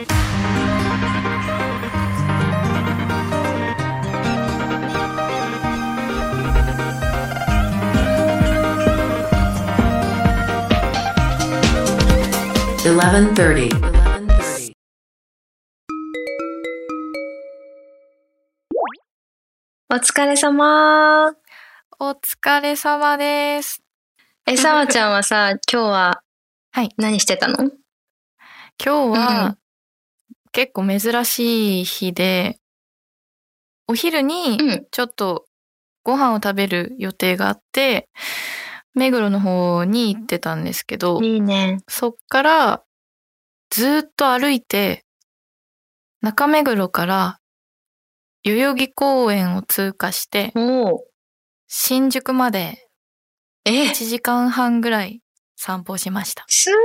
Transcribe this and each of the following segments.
1130. お疲れ様お疲れ様です。え、さわちゃんはさ、今日は、はい。何してたの？今日は、うん結構珍しい日で、お昼にうん。ちょっとご飯を食べる予定があって、目黒の方に行ってたんですけど、いいね。そっからずーっと歩いて、中目黒から代々木公園を通過して。新宿までえ？1、時間半ぐらい散歩しました。すご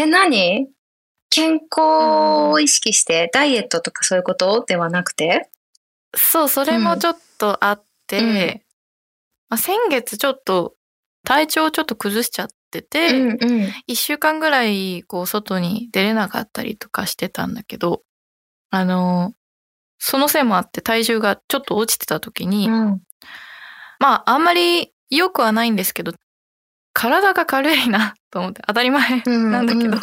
ーえ、何？健康を意識して、ダイエットとかそういうことではなくて？そう、それもちょっとあって、うんまあ、先月ちょっと体調をちょっと崩しちゃってて、んうん。一週間ぐらいこう外に出れなかったりとかしてたんだけど、あの、そのせいもあって体重がちょっと落ちてた時に、うん。まああんまり良くはないんですけど、体が軽いなと思って当たり前うん。なんだけど。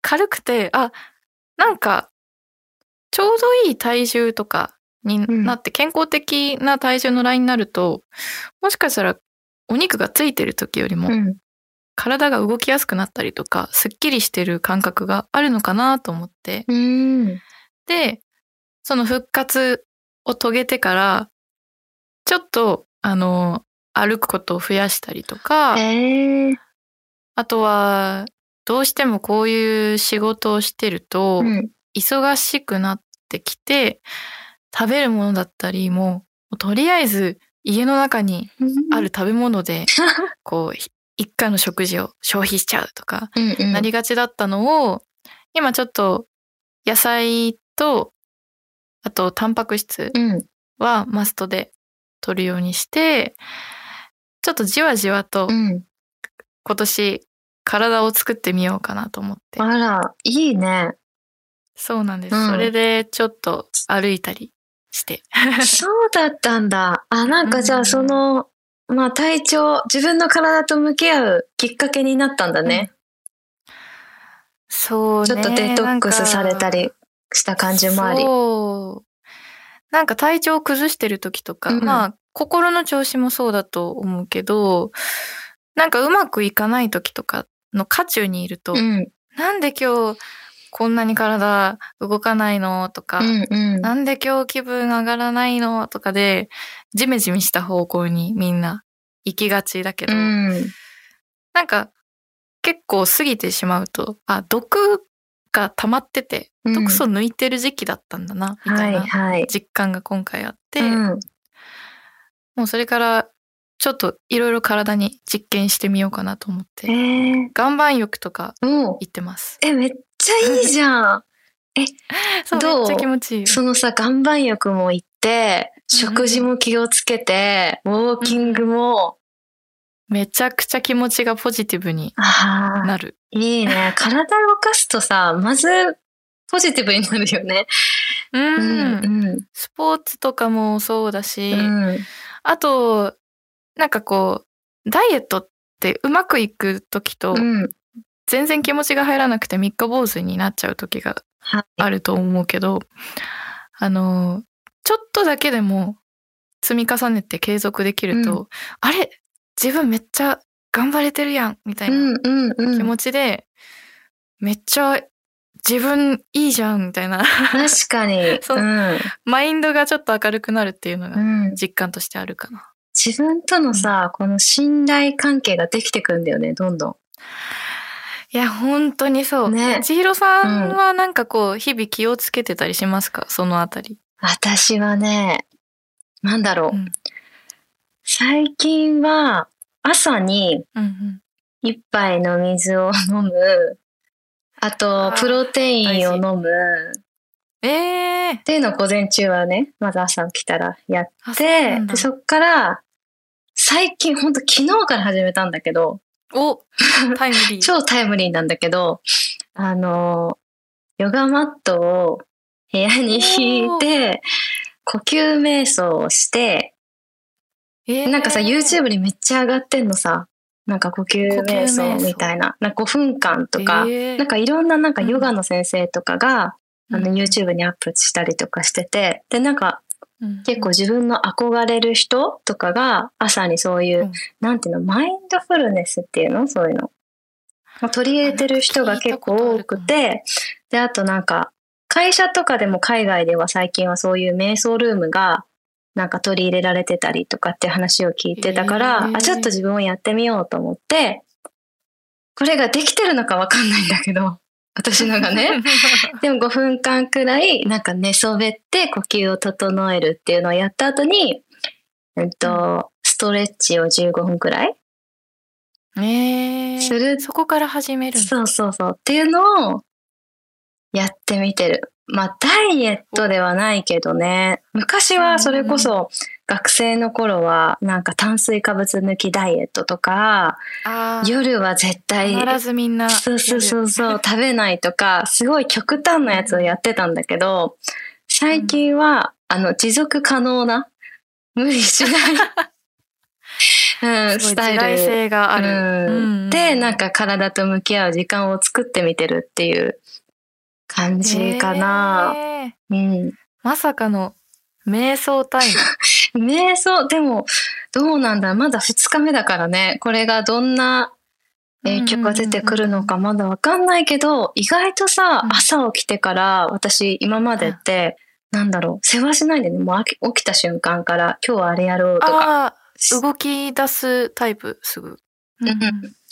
軽くて、あ、なんか、ちょうどいい体重とかになって、健康的な体重のラインになると、もしかしたらお肉がついてる時よりも、うん。体が動きやすくなったりとか、すっきりしてる感覚があるのかなと思って。うん。で、その復活を遂げてから、ちょっと、あの、歩くことを増やしたりとか、えー。あとは、どうしてもこういう仕事をしてると、うん。忙しくなってきて、食べるものだったりも、とりあえず家の中にある食べ物で、こう、ひ一回の食事を消費しちゃうとか、うんうん。なりがちだったのを、今ちょっと野菜と、あとタンパク質うん。はマストで取るようにして、ちょっとじわじわとうん。今年体を作ってみようかなと思って。あら、いいね。そうなんです。うんそれでちょっと歩いたりして。そうだったんだ。あ、なんかじゃあうんその、まあ体調、自分の体と向き合うきっかけになったんだね。そうね。ちょっとデトックスされたりした感じもあり。そう。なんか体調を崩してる時とか、うんまあ心の調子もそうだと思うけど、なんかうまくいかない時とかの渦中にいると、うん。なんで今日こんなに体動かないのとか、うんうん。なんで今日気分上がらないのとかで、ジメジメした方向にみんな行きがちだけど、うん。なんか結構過ぎてしまうと、あ、毒が溜まってて、うん毒素抜いてる時期だったんだな、みたはいいなはい。実感が今回あって、うん。もうそれからちょっといろいろ体に実験してみようかなと思っえて、ー、岩盤浴とか行ってます。え、めっちゃいいじゃん。そう、どう？めっちゃ気持ちいいよ。そのさ、岩盤浴も行って、食事も気をつけて、ウォーキングも、めちゃくちゃ気持ちがポジティブになる。いいね。体動かすとさ、まず、ポジティブになるよね。うん。うん。スポーツとかもそうだし、うん。あと、なんかこう、ダイエットってうまくいく時と、うん。全然気持ちが入らなくて三日坊主になっちゃう時がはい。あると思うけど、あの、ちょっとだけでも積み重ねて継続できると、うあれ自分めっちゃ頑張れてるやんみたいうな。気持ちで、めっちゃ自分いいじゃんみたいな確かに。そううん。マインドがちょっと明るくなるっていうのがうん。実感としてあるかな。自分とのさ、この信頼関係ができてくんだよね、どんどん。いや、本当にそう。ね千尋さんはなんかこう、日々気をつけてたりしますか？そのあたり。私はね、なんだろう。うん最近は、朝にうんうん。一杯の水を飲む。あとプロテインを飲む。ええー。っていうのを午前中はね、まず朝起きたらやって、なんだでそっから、最近ほんと昨日から始めたんだけど、おタイムリー。超タイムリーなんだけど、あの、ヨガマットを部屋に引いて、呼吸瞑想をして、えーなんかさ、YouTube にめっちゃ上がってんのさ。なんか呼吸瞑想想。みたいな。なんか5分間とか、えー。なんかいろんななんかヨガの先生とかが、あのうん YouTube にアップしたりとかしてて、で、なんかうん。結構自分の憧れる人とかが朝にそういう、うん。なんていうの、マインドフルネスっていうの？そういうの。まあ取り入れてる人が結構多くて、で、あとなんか、会社とかでも海外では最近はそういう瞑想ルームがなんか取り入れられてたりとかって話を聞いてたから、あ、ちょっと自分もやってみようと思って、これができてるのかわかんないんだけど、私のがね。でも5分間くらいなんか寝そべって呼吸を整えるっていうのをやった後に、えっと、ストレッチを15分くらいえー。する。そこから始めるそうそうそう。っていうのをやってみてる。まあダイエットではないけどね。昔はそれこそ学生の頃はなんか炭水化物抜きダイエットとか、夜は絶対必ずみんなそうそうそうそう、食べないとか、すごい極端なやつをやってたんだけど、最近は、あの、持続可能な、無理しない、うん、スタイル。性がある、うん、で、なんかか体と向き合う時間を作ってみてるっていう感じかな。うん。まさかの瞑想タイム。瞑想、でも、どうなんだ。まだ2日目だからね。これがどんな影響が出てくるのかまだわかんないけど、意外とさう、ん。朝起きてから、私今までって、なんだろう、世話しないでね、もう起きた瞬間から、今日はあれやろうとか、動き出すタイプすぐ、うんうん。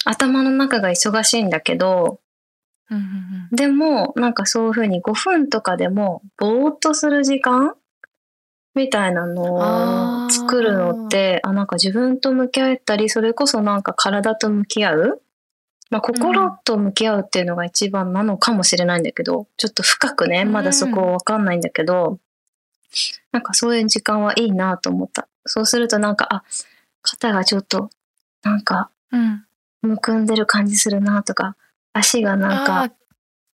頭の中が忙しいんだけど、うんうんでも、なんかそういうふうに5分とかでも、ぼーっとする時間みたいなのを作るのって、あなんか自分と向き合ったり、それこそなんか体と向き合うまあ、心と向き合うっていうのが一番なのかもしれないんだけど、ちょっと深くね、うん。まだそこわかんないんだけど、なんかそういう時間はいいなと思った。そうするとなんか、あ、肩がちょっと、なんか、うん。むくんでる感じするなとか、足がなんか、あ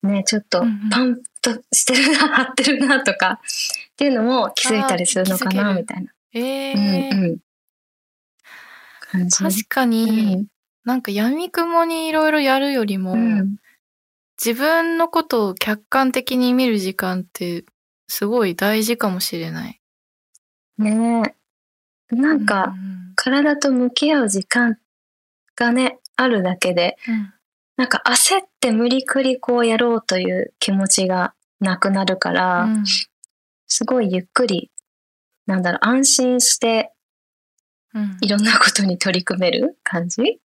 ね、ちょっとうんうんパンとしてるな、張ってるなとか、っていうのも気づいたりするのかな、みたいな。ーえうんーうん。感じ。確かに、なんか闇雲にいろいろやるよりも、うん。うん。自分のことを客観的に見る時間ってすごい大事かもしれない。ねえ。なんか、体と向き合う時間がね、あるだけで、うん、うんなんか焦って無理くりこうやろうという気持ちがなくなるから、うんすごいゆっくり、なんだろう、安心してうんいろんなことに取り組める感じ？い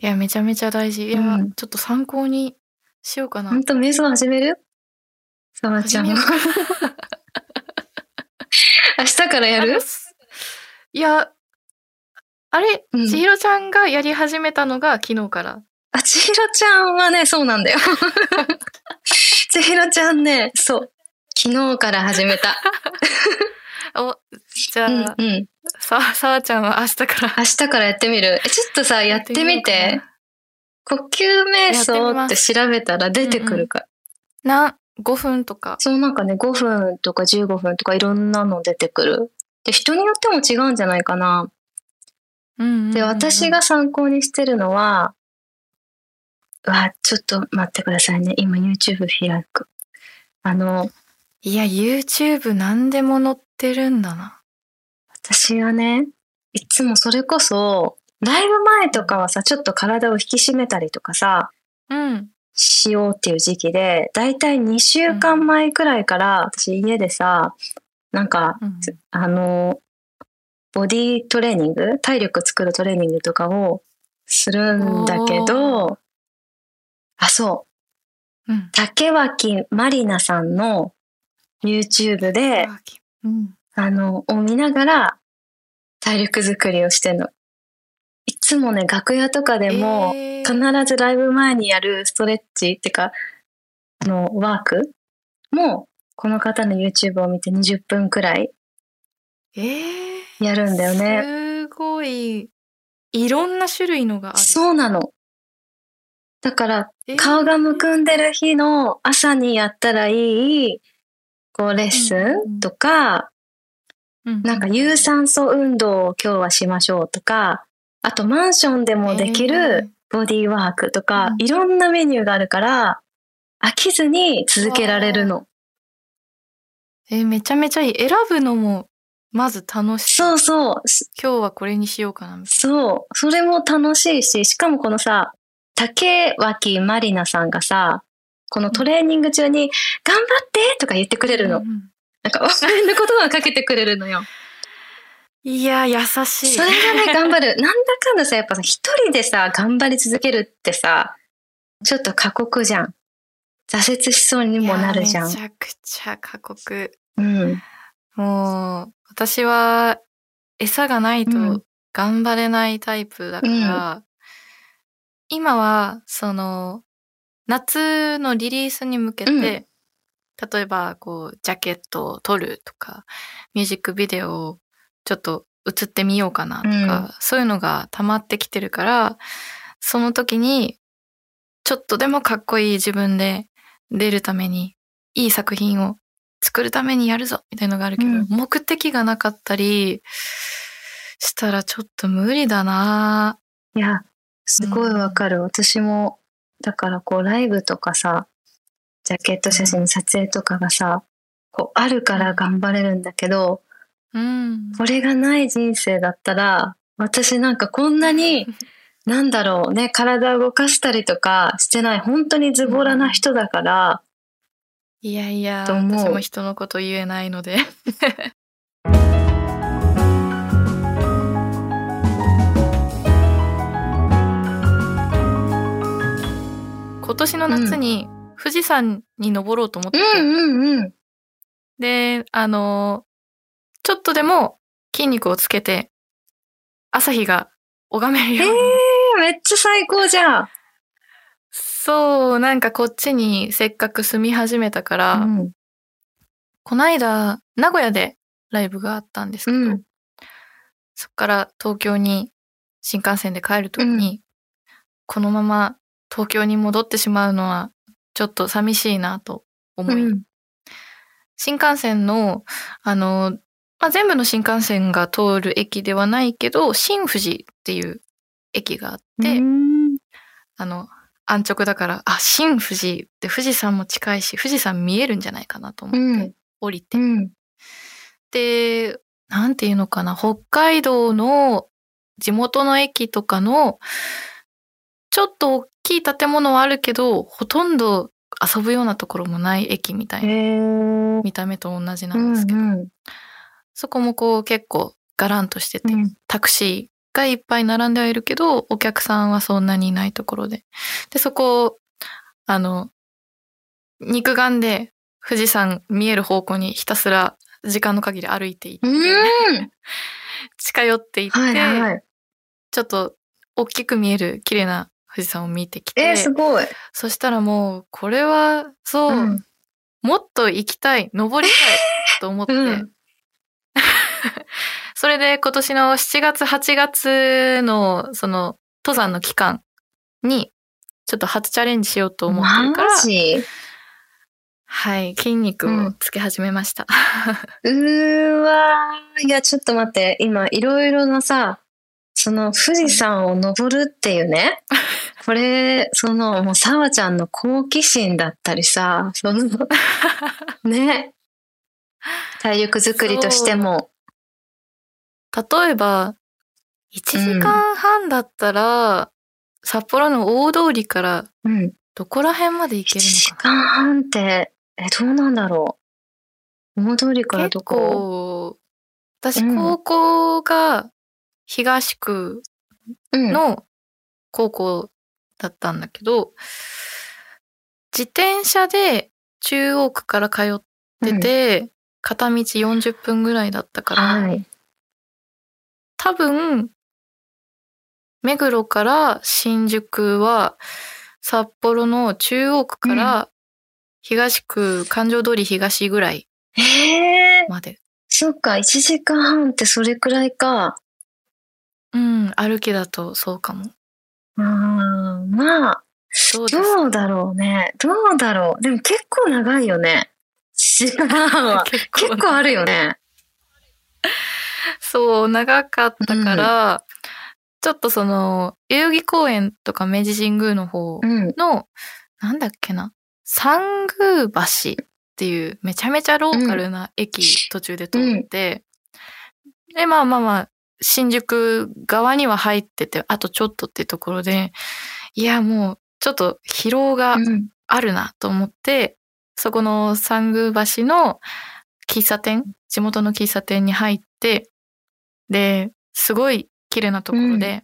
や、めちゃめちゃ大事。いや、うんちょっと参考にしようかな。本当瞑想始める？さわちゃん。明日からやる？いや、あれ、うん千尋ちゃんがやり始めたのが昨日から。あ、千尋ちゃんはね、そうなんだよ。千尋ちゃんね、そう。昨日から始めた。お、じゃあ、うんうん。さ、さわちゃんは明日から。明日からやってみる？えちょっとさ、やってみて。呼吸瞑想って調べたら出てくるから。な、5分とか。そうなんかね、5分とか15分とかいろんなの出てくる。で、人によっても違うんじゃないかな。うんうんうんうんで、私が参考にしてるのは、うわ、ちょっと待ってくださいね。今 YouTube 開く。あの、いや、YouTube 何でも載ってるんだな。私はね、いつもそれこそ、ライブ前とかはさ、ちょっと体を引き締めたりとかさ、うん。しようっていう時期で、だいたい2週間前くらいから、私家でさ、なんか、うんあの、ボディトレーニング体力作るトレーニングとかをするんだけおど、あ、そう。うん。竹脇まりなさんの YouTube で、うん。あの、を見ながら体力作りをしてんの。いつもね、楽屋とかでも、えー必ずライブ前にやるストレッチっていうか、あの、ワークも、この方の YouTube を見て20分くらいえーやるんだよね。すごい。いろんな種類のがある。そうなの。だから、顔がむくんでる日の朝にやったらいい、こう、レッスンとか、うんなんか有酸素運動を今日はしましょうとか、あとマンションでもできえーるボディーワークとか、うんいろんなメニューがあるから、飽きずに続けられるの。えーめちゃめちゃいい。選ぶのも、まず楽しい。そうそう。今日はこれにしようかな、みたいそう。それも楽しいし、しかもこのさ、竹脇まりなさんがさ、このトレーニング中に、頑張ってとか言ってくれるな。の。うんうんなんか、応援の言葉をかけてくれるのよ。いや、優しい。それがね、頑張る。なんだかんださ、やっぱさ、一人でさ、頑張り続けるってさ、ちょっと過酷じゃん。挫折しそうにもなるじゃん。めちゃくちゃ過酷。うん。もう、私は、餌がないうんと頑張れないタイプだから、今は、その、夏のリリースに向けて、うん。例えば、こう、ジャケットを撮るとか、ミュージックビデオをちょっと映ってみようかなとか、うん。そういうのが溜まってきてるから、その時に、ちょっとでもかっこいい自分で出るために、いい作品を作るためにやるぞみたいなのがあるけど、うん。目的がなかったりしたらちょっと無理だな。いや、すごいわかる。私も、だからこう、ライブとかさ、ジャケット写真撮影とかがさ、こう、あるから頑張れるんだけど、うん。これがない人生だったら、私なんかこんなに、なんだろうね、体を動かしたりとかしてない、本当にズボラな人だから、いやいや、私も人のこと言えないので。今年の夏に富士山に登ろうと思ってて、うんうんうん。で、あの、ちょっとでも筋肉をつけて、朝日が拝めるように。えー、めっちゃ最高じゃん。そう、なんかこっちにせっかく住み始めたから、うん。こないだ名古屋でライブがあったんですけど、うんそっから東京に新幹線で帰るときに、このまま東京に戻ってしまうのはちょっと寂しいなと思い、うん新幹線の、あの、まあ、全部の新幹線が通る駅ではないけど、新富士っていう駅があって、うんあの、安直だから、あ、新富士って富士山も近いし、富士山見えるんじゃないかなと思ってうん降りて。うん。で、なんていうのかな、北海道の地元の駅とかの、ちょっと大きい建物はあるけど、ほとんど遊ぶようなところもない駅みたいへな、ー見た目と同じなうんんですけど、うんそこもこう結構ガランとしてて、うんタクシーがいっぱい並んではいるけど、お客さんはそんなにいないところで。で、そこを、あの、肉眼で富士山見える方向にひたすら時間の限り歩いていって、うん。近寄っていって、はいはい。ちょっと大きく見える綺麗な富士山を見てきて、えー、すごい。そしたらもう、これは、そう、うんもっと行きたい、登りたいと思って、うん それで今年の7月、8月のその登山の期間にちょっと初チャレンジしようと思ってるから、はい、筋肉をつけ始めました。うーわー。いや、ちょっと待って。今、いろいろなさ、その富士山を登るっていうね。これ、その、もう、さわちゃんの好奇心だったりさ、その、ね。体力作りとしても。例えば、1時間半だったら、札幌の大通りからうん。どこら辺まで行け1る時のかな？間半って、え、どうなんだろう？大通りから結どこ？構、私うん高校が東区うん。の高校だったんだけど、自転車で中央区から通ってて、片道40分ぐらいだったから、はい。多分、目黒から新宿は、札幌の中央区から東区、環状通り東ぐらいええー、まで。そっか、1時間半ってそれくらいか。うん、歩きだとそうかも。まあ、どうどうだろうね。どうだろう。でも結構長いよね。知らんわ。結結構あるよね。そう、長かったから、ちょっとその、代々木公園とか明治神宮の方うん。の、なんだっけな、三宮橋っていうめちゃめちゃローカルな駅途中で通って、で、まあまあまあ、新宿側には入ってて、あとちょっとっていうところで、いやもうちょっと疲労がうん。あるなと思って、そこの三宮橋の喫茶店、地元の喫茶店に入って、で、すごい綺麗なところで、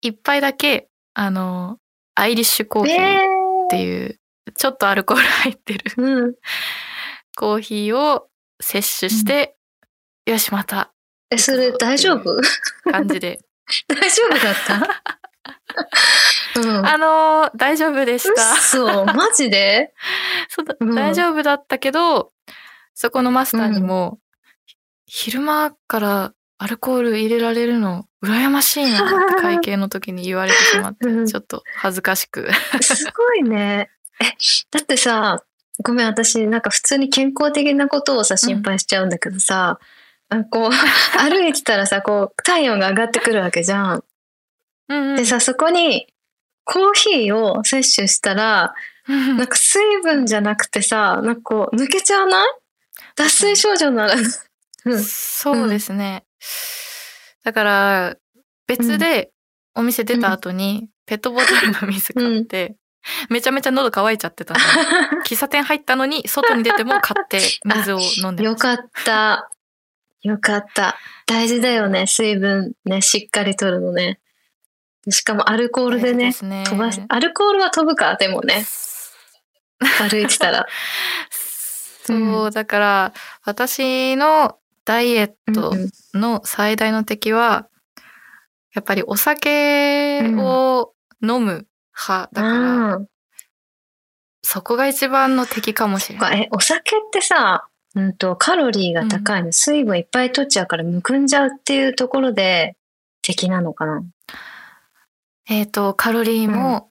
一杯だけ、あの、アイリッシュコーヒーっえていう、ちょっとアルコール入ってるー。うん。コーヒーを摂取して、よし、また、え、それ大丈夫？感じで。大丈夫だった？うん。あのー大丈夫でした。そう、マジで？そうだうん大丈夫だったけど、そこのマスターにも、昼間からアルコール入れられるの羨ましいなって会計の時に言われてしまって、うんちょっと恥ずかしく。すごいね。え、だってさ、ごめん、私、なんか普通に健康的なことをさ、心配しちゃうんだけどさ、あこう、歩いてたらさ、こう、体温が上がってくるわけじゃん。うんうんでさ、そこに、コーヒーを摂取したら、うんなんか水分じゃなくてさ、なんかこう、抜けちゃわない？脱水症状なら、うん。そうですね。だから、別でお店出た後に、ペットボトルの水買って、めちゃめちゃ喉乾いちゃってたの。喫茶店入ったのに、外に出ても買って水を飲んでまよかった。よかった。大事だよね。水分ね、しっかりとるのね。しかもアルコールでね、すね飛ばし、アルコールは飛ぶか、でもね、歩いてたら。そう、だから、私のダイエットうんの最大の敵は、やっぱりお酒を飲む派だから、あそこが一番の敵かもしれあ。ない。え、お酒ってさ、うんと、カロリーが高いの、水分いっぱい取っちゃうからむくんじゃうっていうところで敵なのかな。えっ、と、カロリーも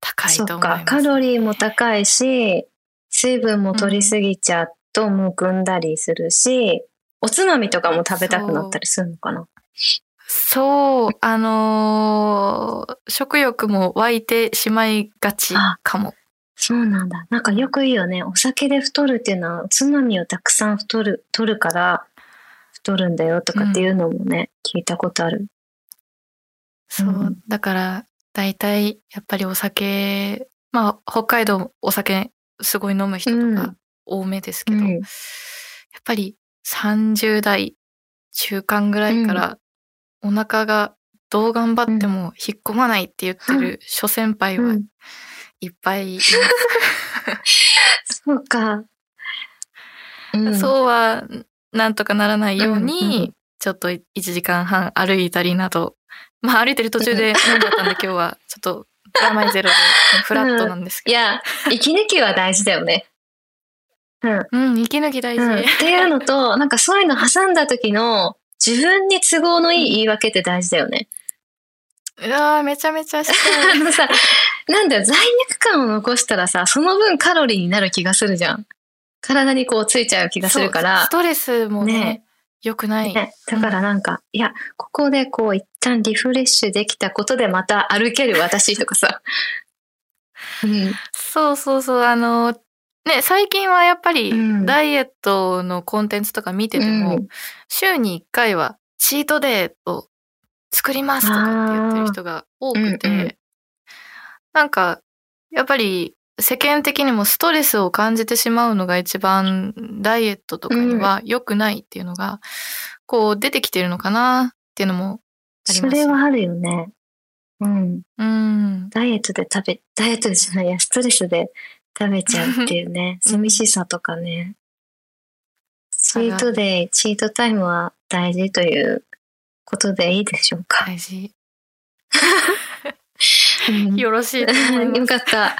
高いと思います。か、カロリーも高いし、水分も取りすぎちゃうとむくんだりするし、おつまみとかも食べたくなったりするのかな。そう、あのー食欲も湧いてしまいがちかも。そうなんだ。なんかよく言うよね。お酒で太るっていうのは、おつまみをたくさん太る、取るから、太るんだよとかっていうのもね、聞いたことある。そう、うん。だから、大体、やっぱりお酒、まあ、北海道お酒すごい飲む人とうかん。多めですけど、うん。やっぱり30代中間ぐらいから、お腹がどう頑張っても引っ込まないって言ってる諸先輩はうんいっぱいいます。そうか。うん、そうはなんとかならないように、うんうんちょっと1時間半歩いたりなど、まあ歩いてる途中で飲んじゃったんで今日はちょっとプラマイゼロで フラットなんですけいや、息抜きは大事だよね。うん。ど。うん、息抜き大事。うん、っていうのと、なんかそういうの挟んだ時の自分に都合のいい言い訳って大事だよね。うわーめちゃめちゃし あのさ、なんだよ、罪悪感を残したらさ、その分カロリーになる気がするじゃん。体にこうついちゃう気がするからス。トレスもね、ね良くない。ね、だからなんか、いや、ここでこう一旦リフレッシュできたことでまた歩ける私とかさ。うん。そうそうそう、あの、ね、最近はやっぱりうんダイエットのコンテンツとか見てても、うん週に1回はチートデーを作りますとかって言ってる人が多くて、うんうんなんか、やっぱり世間的にもストレスを感じてしまうのが一番ダイエットとかには良くないっていうのが、こう出てきてるのかなっていうのもありそます。れはあるよね。うん。うん。ダイエットで食べ、ダイエットじゃないや、ストレスで食べちゃうっていうね、うん寂しさとかね。チートデイ、チートタイムは大事ということでいいでしょうか？大事。うんよろしいと思います。よかった。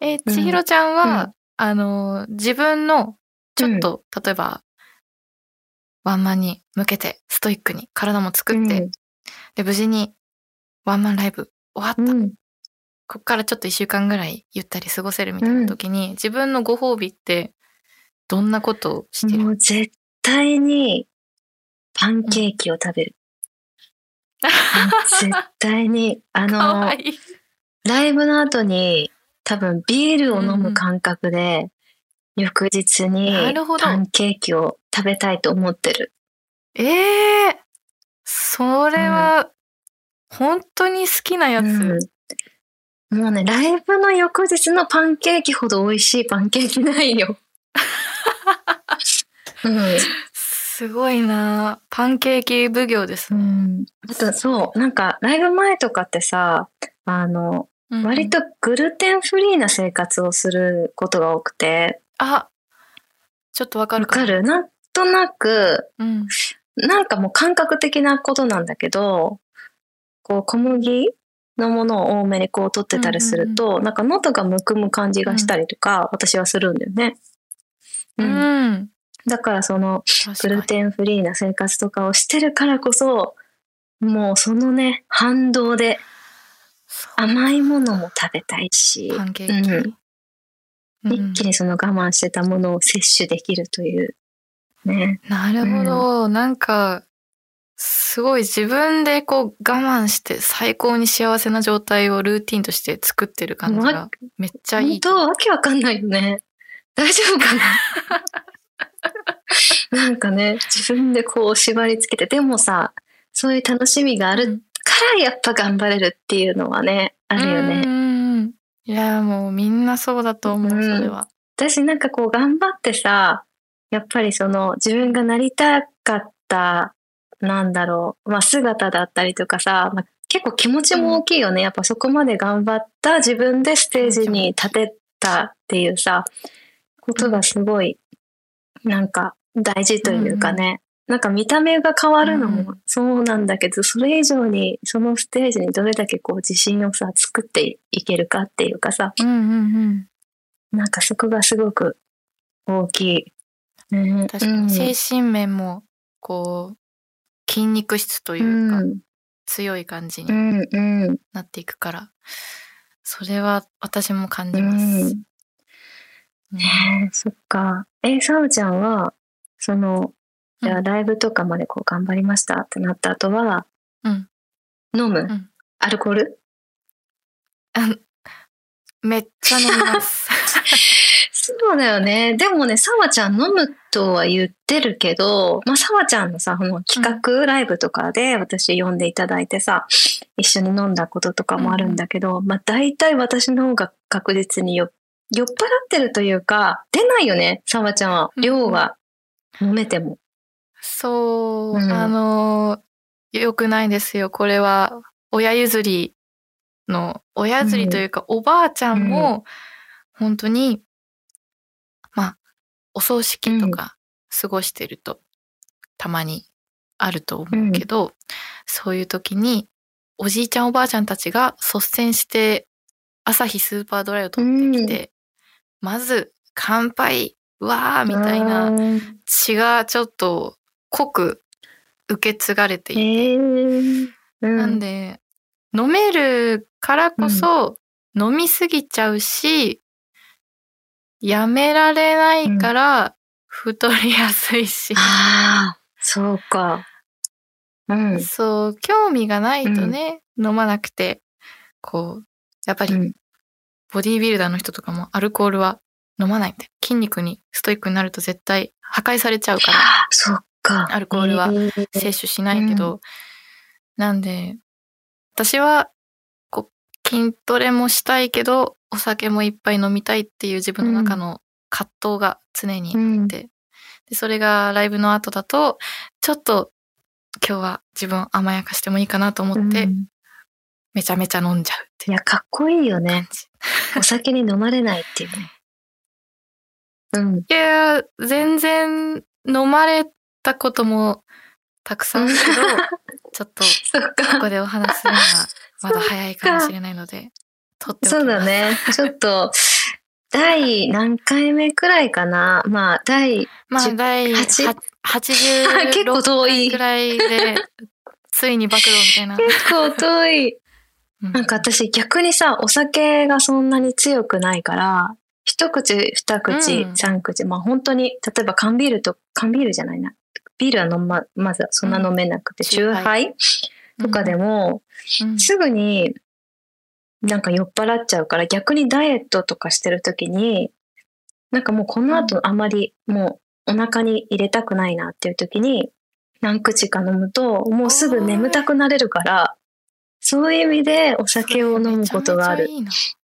えー、千尋ちゃんは、うんあの、自分の、ちょっと、例えば、ワンマンに向けてストイックに体も作って、うんで、無事にワンマンライブ終わった。うんこっからちょっと一週間ぐらいゆったり過ごせるみたいな時に、自分のご褒美ってどんなことをしてる？もう絶対にパンケーキを食べる。絶対に、あの、いい。ライブの後に多分ビールを飲む感覚で、翌日にパンケーキを食べたいと思ってる。ええそれは、本当に好きなやつ。うんもうね、ライブの翌日のパンケーキほど美味しいパンケーキないよ。うんすごいなパンケーキ奉行ですね。うん、あとそう、なんかライブ前とかってさ、あの、うん割とグルテンフリーな生活をすることが多くて、あ、ちょっとわかわるかも。かる？なんとなく、うん。なんかもう感覚的なことなんだけど、こう小麦のものを多めにこう取ってたりすると、なんか喉がむくむ感じがしたりとか、私はするんだよね。ううんん。だからそのグルテンフリーな生活とかをしてるからこそ、もうそのね、反動で甘いものも食べたいし、一気にその我慢してたものを摂取できるという。ね。なるほど。なんか、すごい自分でこう我慢して最高に幸せな状態をルーティンとして作ってる感じがめっちゃいい。本当？わけわかんないよね。大丈夫かな？なんかね、自分でこう縛り付けて、でもさ、そういう楽しみがあるからやっぱ頑張れるっていうのはね、あるよね。うんいや、もうみんなそうだと思う、うんそれは。私なんかこう頑張ってさ、やっぱりその自分がなりたかった、なんだろう、まあ姿だったりとかさ、まあ、結構気持ちも大きいよね。やっぱそこまで頑張った自分でステージに立てたっていうさ、ことがすごい、なんか大事というかね。なんか見た目が変わるのうもそうなんだけど、それ以上にそのステージにどれだけこう自信をさ、作っていけるかっていうかさ、うんうんうん。なんかそこがすごく大きい。ね、確かに。精神面も、こう、筋肉質というか、うん。強い感じうにんうん。なっていくから、それは私も感うじます。ん。うんねえそっか。え、サウちゃんは、その、じゃうあライブとかまでこう頑張りましたってなった後は、うん飲む、んアルコール？めっちゃ飲みます。そうだよね。でもね、サワちゃん飲むとは言ってるけど、まあ、サワちゃんのさ、この企画ライブとかで私呼んでいただいてさ、一緒に飲んだこととかもあるんだけど、まあ、大体私の方が確実によ酔っ払ってるというか、出ないよね、サワちゃんは。量が。飲めても。そう、うん。あの、良くないですよ。これは、親譲りの、親譲りというか、おばあちゃんも、本当に、まあ、お葬式とか過ごしてると、たまにあると思うけど、そういう時に、おじいちゃんおばあちゃんたちが率先して、朝日スーパードライを取ってきて、まず、乾杯、わーみたいなうん血がちょっと濃く受け継がれていて、へえうん。なんで、飲めるからこそ、飲みすぎちゃうし、やめられないから、太りやすいし、ああ、そうか。うん。そう、興味がないとね、飲まなくて、こう、やっぱり、うんボディービルダーの人とかもアルコールは飲まないみたいな。筋肉にストイックになると絶対破壊されちゃうから、そっか。アルコールは摂取しないけど、なんで、私は、こう、筋トレもしたいけど、お酒もいっぱい飲みたいっていう自分の中の葛藤が常にあって、で、それがライブの後だと、ちょっと今日は自分を甘やかしてもいいかなと思って、うんめちゃめちゃ飲んじゃうっていや、かっこいいよ感ね。じ。お酒に飲まれないっていうね。うん。いや、全然飲まれたこともたくさんあるけど、ちょっと そっこか。こでお話しするのはまだ早いかもしれないので、とっておきます。そうだね。ちょっと、第何回目くらいかなまあ、第まあ、第八 結構86遠い回くらいで、ついに暴露みたいな。結構遠い。うん。なんか私逆にさ、お酒がそんなに強くないから、一口、二口、うん。三口、まあ本当に、例えば缶ビールと、缶ビールじゃないな。ビールは飲ま、まずはそんな飲めなくて、うん。チューハイ。とかでも、うん。すぐになんか酔っ払っちゃうから、逆にダイエットとかしてる時に、なんかもうこの後あまりもうお腹に入れたくないなっていう時に、何口か飲むと、もうすぐ眠たくなれるから、そういう意味でお酒を飲むことがある。めちゃめち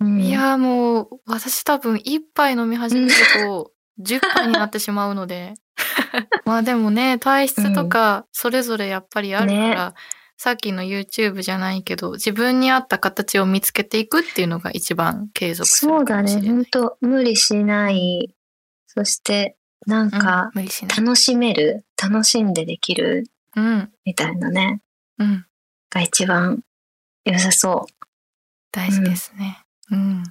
うんゃいや、もう、私多分一杯飲み始めると、10杯になってしまうので。まあでもね、体質とか、それぞれやっぱりあるから、さっきの YouTube じゃないけど、自分に合った形を見つけていくっていうのが一番継続するそうだね。本当無理しない。そして、なんか。楽しめる、楽しんでできる、うん。みたいなね、うん。が一番良さそう。大事ですね。うん。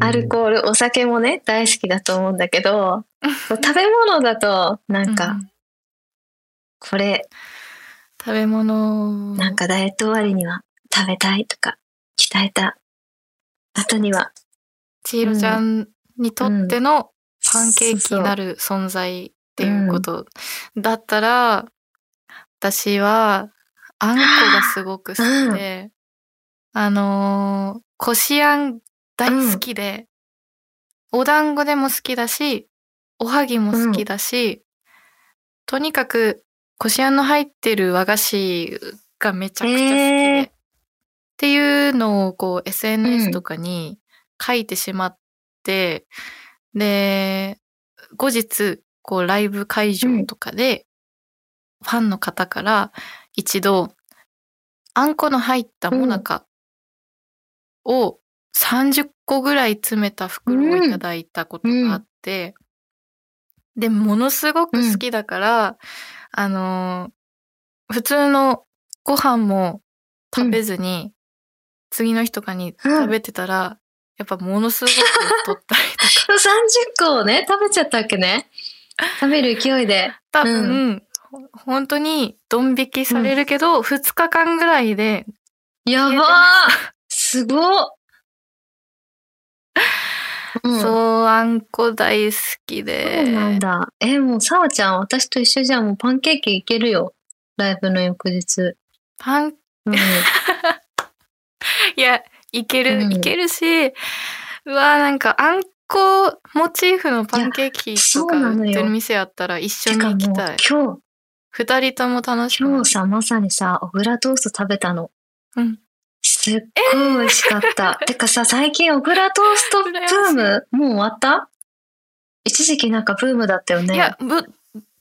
アルコール、お酒もね、大好きだと思うんだけど、食べ物だと、なんか、うんこれ、食べ物。なんかダイエット終わりには食べたいとか、鍛えた後には、千尋ちゃんにとってのパンケーキになる。る存在っていうこと。だったら、私は、あんこがすごく好きで、あのーこしあん大好きで、お団子でも好きだし、おはぎも好きだし、とにかく、こしあんの入ってる和菓子がめちゃくちゃ好きで、へー。っていうのをこううん。SNS とかに書いてしまって、で、後日、こうライブ会場とかで、ファンの方から一度、あんこの入ったもなかを30個ぐらい詰めた袋をいただいたことがあって、で、ものすごく好きだから、あのー普通のご飯も食べずに、次の日とかに食べてたら、やっぱものすごく太ったりとか、30個をね、食べちゃったわけね。食べる勢いで。多分、ほ本当にドン引きされるけど、2日間ぐらいで、やばーすごっ、うん、そうそう、あんこ大好きで。なんだ。え、もう、さおちゃん、私と一緒じゃん。もうパンケーキいけるよ。ライブの翌日。パン、うん。いや、いける、うんいけるし、うわなんかあんこモチーフのパンケーキとか売ってる店あったら一緒に行きたい。今日、二人とも楽しみ。今日さ、まさにさ、小倉トースト食べたの。うん。すっごい美味しかった。てかさ、最近小倉トーストブーム、もう終わった？一時期なんかブームだったよね。いや、ぶ、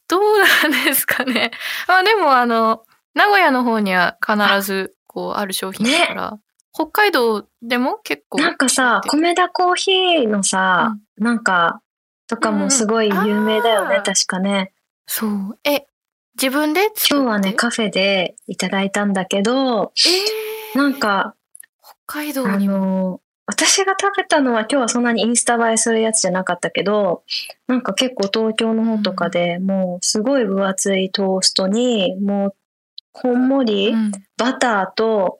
どうなんですかね。まあでもあの、名古屋の方には必ずこうある商品だから、北海道でも結構。なんかさ、米田コーヒーのさ、なんか、とかもすごい有名だよね、うん確かね。そう。え、自分で今日はね、カフェでいただいたんだけど、えー、なんか、北海道あ。の、私が食べたのは今日はそんなにインスタ映えするやつじゃなかったけど、なんか結構東京の方とかでもうすごい分厚いトーストに、もうこんもりうんバターと、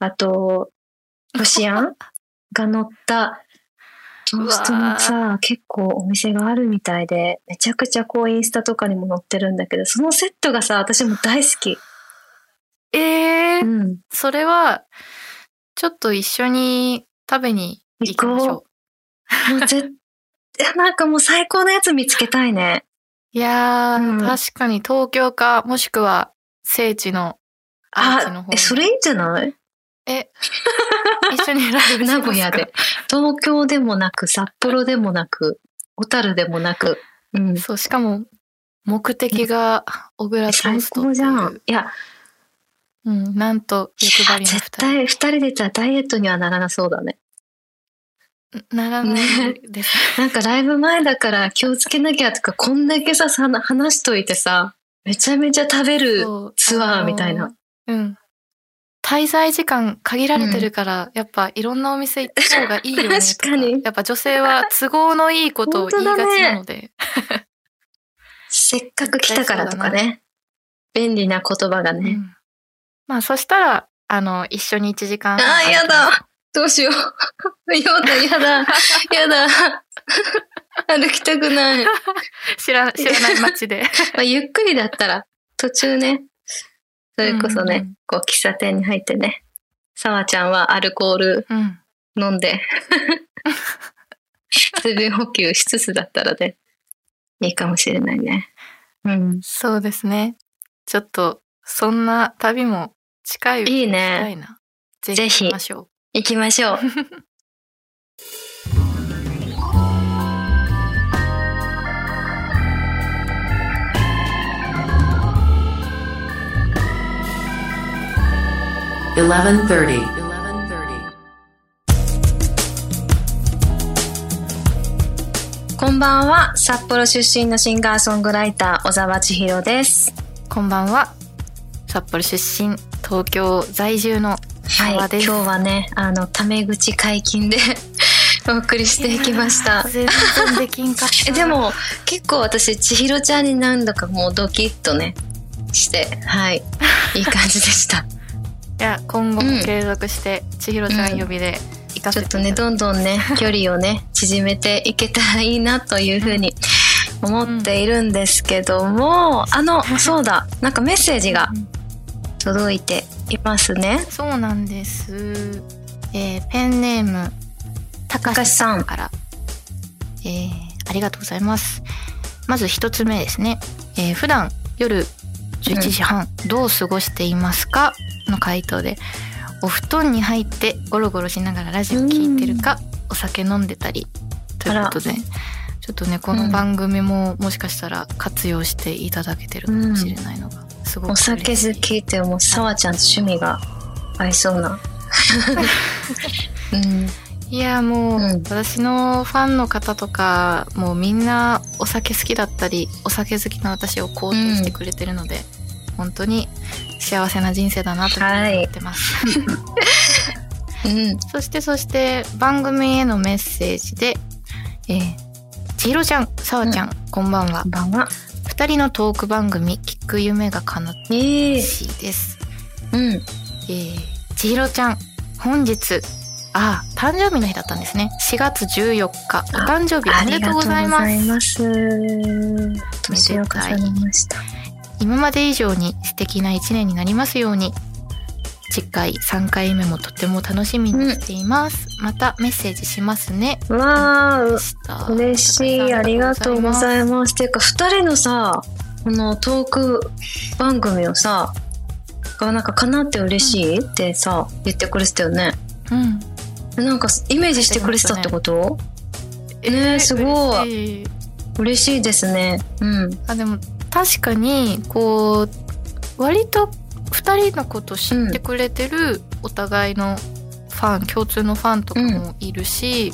あと、こしあんが乗ったトーストのさ、結構お店があるみたいで、めちゃくちゃこうインスタとかにも載ってるんだけど、そのセットがさ、私も大好き。えー、うん。それは、ちょっと一緒に食べに行きましょう。もう なんかもう最高のやつ見つけたいね。いやー、うん確かに東京か、もしくは聖地のあえ、それいいんじゃない？え、一緒にライブ名古屋で。東京でもなく、札幌でもなく、小樽でもなく。うん。そう、しかも、目的が小倉トー最ストじゃん。いや、うん、なんと欲張りの絶二人。対二人でたらダイエットにはならなそうだね。ならないです。なんかライブ前だから気をつけなきゃとか、こんだけさ、さ話しといてさ、めちゃめちゃ食べるツアーみたいな。うん。滞在時間限られてるから、やっぱいろんなお店行った方がいいよねとか。確かにやっぱ女性は都合のいいことを言いがちなので。せっかく来たからとかね。便利な言葉がね。うんまあそしたら、あの、一緒に1時間ああ、やだ。どうしよう。やだ、やだ。やだ。歩きたくない。知ら、知らない街で。まあ、ゆっくりだったら、途中ね、それこそね、うんうんこう、喫茶店に入ってね、さわちゃんはアルコールうん。飲んで、水分補給しつつだったらね、いいかもしれないね。うん。そうですね。ちょっと、そんな旅も近いうちにいいしたね。いな。ぜぜひひ行きましょう。行きましょう。1130. こんばんは、札幌出身のシンガーソングライター、小沢千尋です。こんばんは。札幌出身、東京在住のはい、今小川です。日はね、あの、タメ口解禁で お送りしていきました。全然できんかった。え で、も結構私千尋ちゃんに何度かもうドキッとねしてはいいい感じでしたいや、今後も継続して、千尋ちゃん呼びで行かちょっとせていただねどんどんね 距離をね縮めていけたらいいなというふうに思っているんですけども、あのそうだなんかメッセージがうん届いていますね。そうなんです。えーペンネーム、たかしさん。から、えーありがとうございます。まず一つ目ですね。えー普段夜11時半、どう過ごしていますか？の回答で、お布団に入ってゴロゴロしながらラジオ聞いてるか、お酒飲んでたり、ということで、ちょっとね、この番組ももしかしたら活用していただけてるかもしれないのが、すごくお酒嬉しい。好きってもうさわちゃんと趣味が合いそうな。うん。いやもう、うん。私のファンの方とかもうみんなお酒好きだったりお酒好きな私を肯定してくれてるので、本当に幸せな人生だなと思ってます、うん。そしてそして番組へのメッセージで「えー、千尋ちゃんさわちゃん、こんばんは。こんばんは。二人のトーク番組聞く夢が叶ってええ嬉しいです」うん。えー、千尋ちゃん本日あ誕生日の日だったんですね。4月14日お誕生日おめでとうございます。ありがとうございます。年を重ねました。今まで以上に素敵な一年になりますように。次回3回目もとても楽しみにしています、またメッセージしますね。わーでした。嬉しい。ありがとうございます。ていうか、二人のさ、このトーク番組をさ、がなんか叶って嬉しい？ってさ、言ってくれてたよね。うん。なんかイメージしてくれてたってこと？ねえすごい。嬉しい。嬉しいですね。うん。あでも確かにこう割と2人のこと知ってくれてるお互いのファン、共通のファンとかもいるし、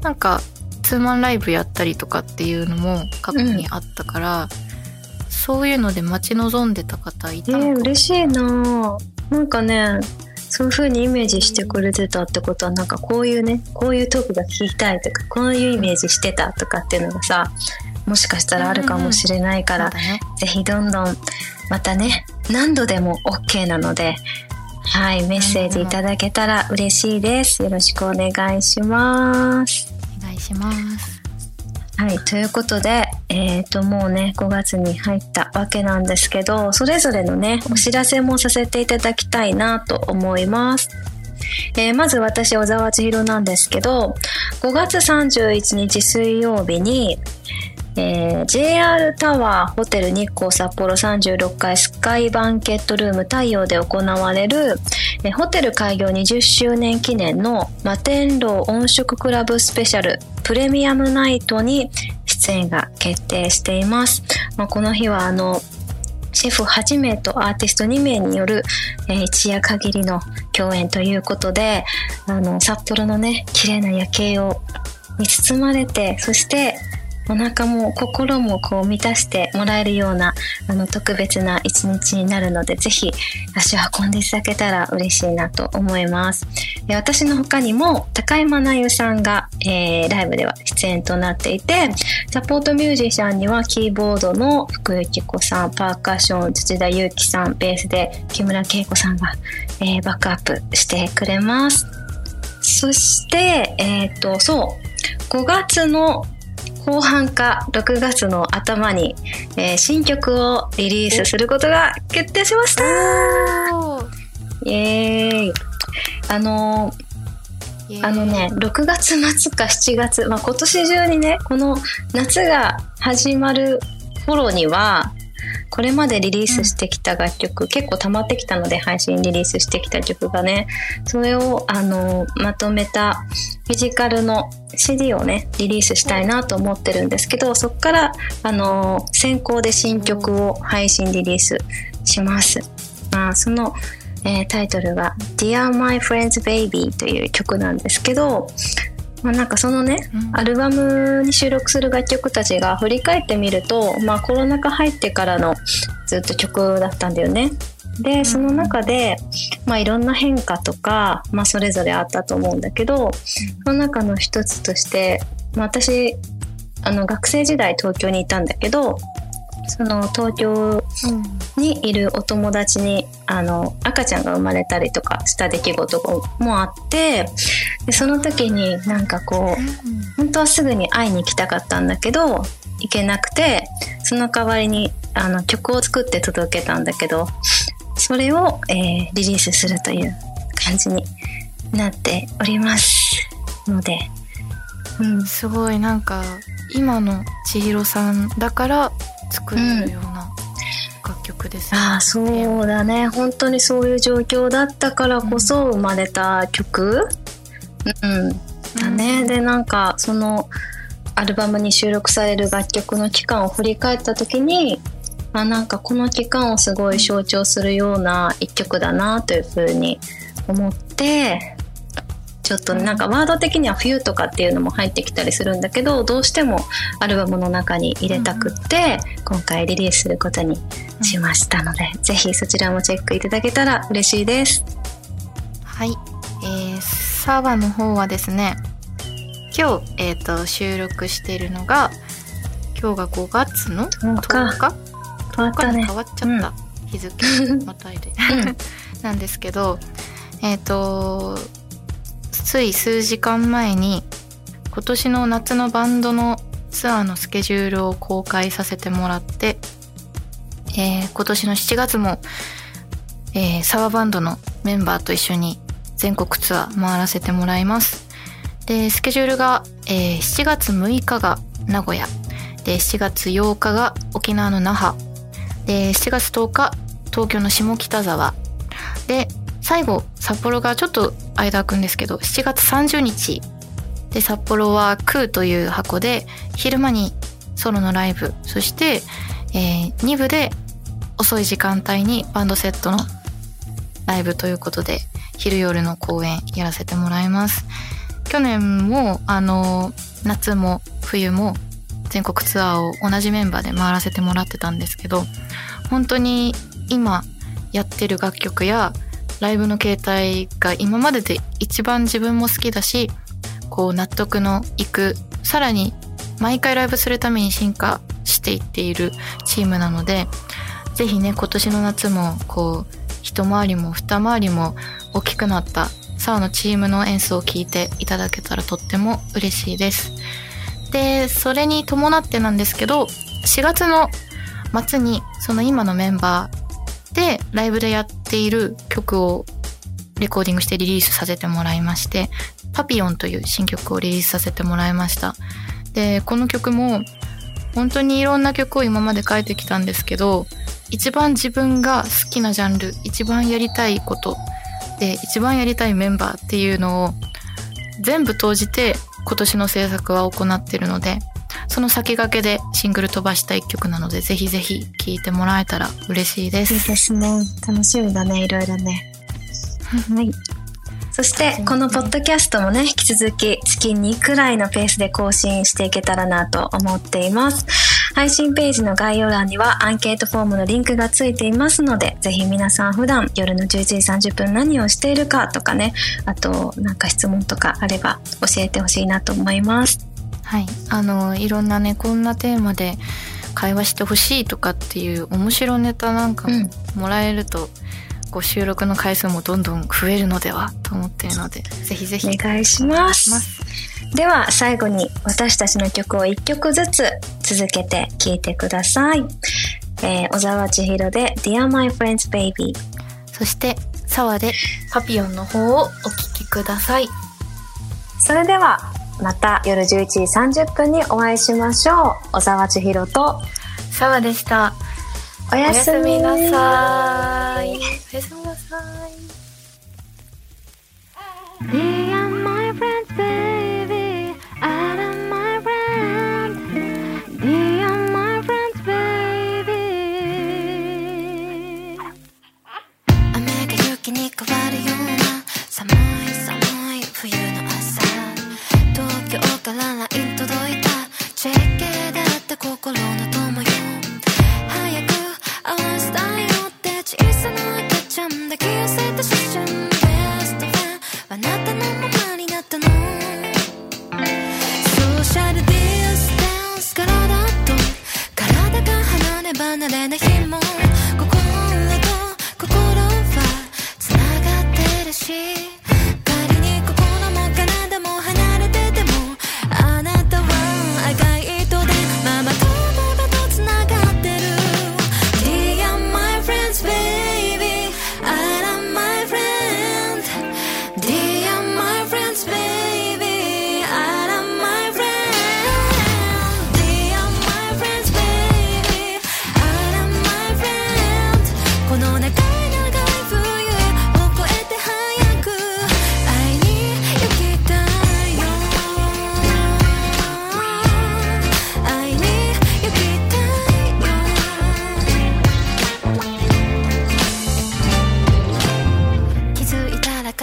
なんかツーマンライブやったりとかっていうのも過去にあったから、そういうので待ち望んでた方いえー、たのかも。嬉しいな。ぁなんかね、そういう風にイメージしてくれてたってことは、なんかこういうね、こういうトークが聞きたいとか、こういうイメージしてたとかっていうのがさ、もしかしたらあるかもしれないから、そうだねぜひどんどん、またね、何度でも OK なので、はい、メッセージいただけたら嬉しいです。よろしくお願いします。お願いしますはい、ということで、えっ、と、もうね、5月に入ったわけなんですけど、それぞれのね、お知らせもさせていただきたいなと思います。えーまず私、小沢千尋なんですけど、5月31日水曜日に、えー JR タワーホテル日光札幌36階スカイバンケットルーム太陽で行われる、えーホテル開業20周年記念の摩天楼音色クラブスペシャルプレミアムナイトに出演が決定しています。まあ、この日はあのシェフ8名とアーティスト2名による、えー一夜限りの共演ということであの札幌のね綺麗な夜景をに包まれてそしてお腹も心もこう満たしてもらえるようなあの特別な一日になるのでぜひ足を運んでいただけたら嬉しいなと思います。私の他にも高山なゆさんが、えー、ライブでは出演となっていてサポートミュージシャンにはキーボードの福井紀子さんパーカッション土田裕樹さんベースで木村恵子さんが、えー、バックアップしてくれます。そしてえっ、ー、とそう5月の後半か6月の頭に、えー、新曲をリリースすることが決定しました。イエーイ。あのあのね6月末か7月、まあ、今年中にねこの夏が始まる頃にはこれまでリリースしてきた楽曲、うん、結構溜まってきたので配信リリースしてきた曲がねそれをあのまとめたフィジカルの CD をねリリースしたいなと思ってるんですけどそこからあの先行で新曲を配信リリースします。まあ、そのえー、タイトルが「Dear My Friend's Baby」という曲なんですけどまあ、なんかそのね、うん、アルバムに収録する楽曲たちが振り返ってみると、まあ、コロナ禍入ってからのずっと曲だったんだよね。でその中で、まあ、いろんな変化とか、まあ、それぞれあったと思うんだけどその中の一つとして、まあ、私あの学生時代東京にいたんだけどその東京にいるお友達にあの赤ちゃんが生まれたりとかした出来事もあってでその時になんかこう本当はすぐに会いに行きたかったんだけど行けなくてその代わりにあの曲を作って届けたんだけどそれを、えー、リリースするという感じになっておりますので、うん、すごいなんか今の千尋さんだから作れるような楽曲ですね、うん、あそうだね。本当にそういう状況だったからこそ生まれた曲、うん、うん、だね、うん、でなんかそのアルバムに収録される楽曲の期間を振り返った時にあなんかこの期間をすごい象徴するような一曲だなというふうに思ってちょっとなんかワード的には冬とかっていうのも入ってきたりするんだけどどうしてもアルバムの中に入れたくって、今回リリースすることにしましたので、是非そちらもチェックいただけたら嬉しいです。はい、えー、サバの方はですね今日、えーと、収録しているのが今日が5月の10日。10日？に変わっちゃった、うん、日付またいで。なんですけどえっ、ー、とつい数時間前に今年の夏のバンドのツアーのスケジュールを公開させてもらって、えー、今年の7月も、えー、サワバンドのメンバーと一緒に全国ツアー回らせてもらいます。で、スケジュールが、えー、7月6日が名古屋、で、7月8日が沖縄の那覇、で、7月10日東京の下北沢、で、最後札幌がちょっと間空くんですけど7月30日で札幌は「空」という箱で昼間にソロのライブそして、えー、2部で遅い時間帯にバンドセットのライブということで昼夜の公演やらせてもらいます。去年もあの夏も冬も全国ツアーを同じメンバーで回らせてもらってたんですけど本当に今やってる楽曲やライブの形態が今までで一番自分も好きだしこう納得のいくさらに毎回ライブするために進化していっているチームなのでぜひね今年の夏もこう一回りも二回りも大きくなったサーのチームの演奏を聴いていただけたらとっても嬉しいです。で、それに伴ってなんですけど、4月の末にその今のメンバーでライブでやってている曲をレコーディングしてリリースさせてもらいまして「パピオン」という新曲をリリースさせてもらいました。でこの曲も本当にいろんな曲を今まで書いてきたんですけど一番自分が好きなジャンル一番やりたいことで一番やりたいメンバーっていうのを全部投じて今年の制作は行ってるのでその先駆けでシングル飛ばした一曲なので、ぜひぜひ聴いてもらえたら嬉しいです。いいですね。楽しみだね、いろいろね。はい。そしてこのポッドキャストもね引き続き月2くらいのペースで更新していけたらなと思っています配信ページの概要欄にはアンケートフォームのリンクがついていますのでぜひ皆さん普段夜の11時30分何をしているかとかねあとなんか質問とかあれば教えてほしいなと思いますはい。あのいろんなねこんなテーマで会話してほしいとかっていう面白ネタなんかももらえると、こう収録の回数もどんどん増えるのではと思っているのでぜひぜひ。お願いします。では最後に私たちの曲を1曲ずつ続けて聴いてください、えー、小沢千尋で「Dear My Friends Baby」そして沢で「パピオン」の方をお聴きください。それではまた夜11時30分にお会いしましょう。小沢千尋と沢でした。おやすみなさい。おやすみなさい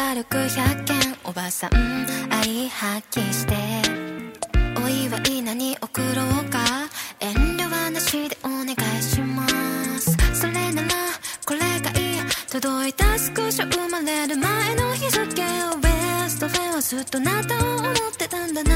歩く100件おばさん愛発揮して。お祝い何送ろうか？遠慮はなしでお願いします。それならこれがいい。届いた少し生まれる前の日付をベストフェンはずっとなたを思ってたんだな。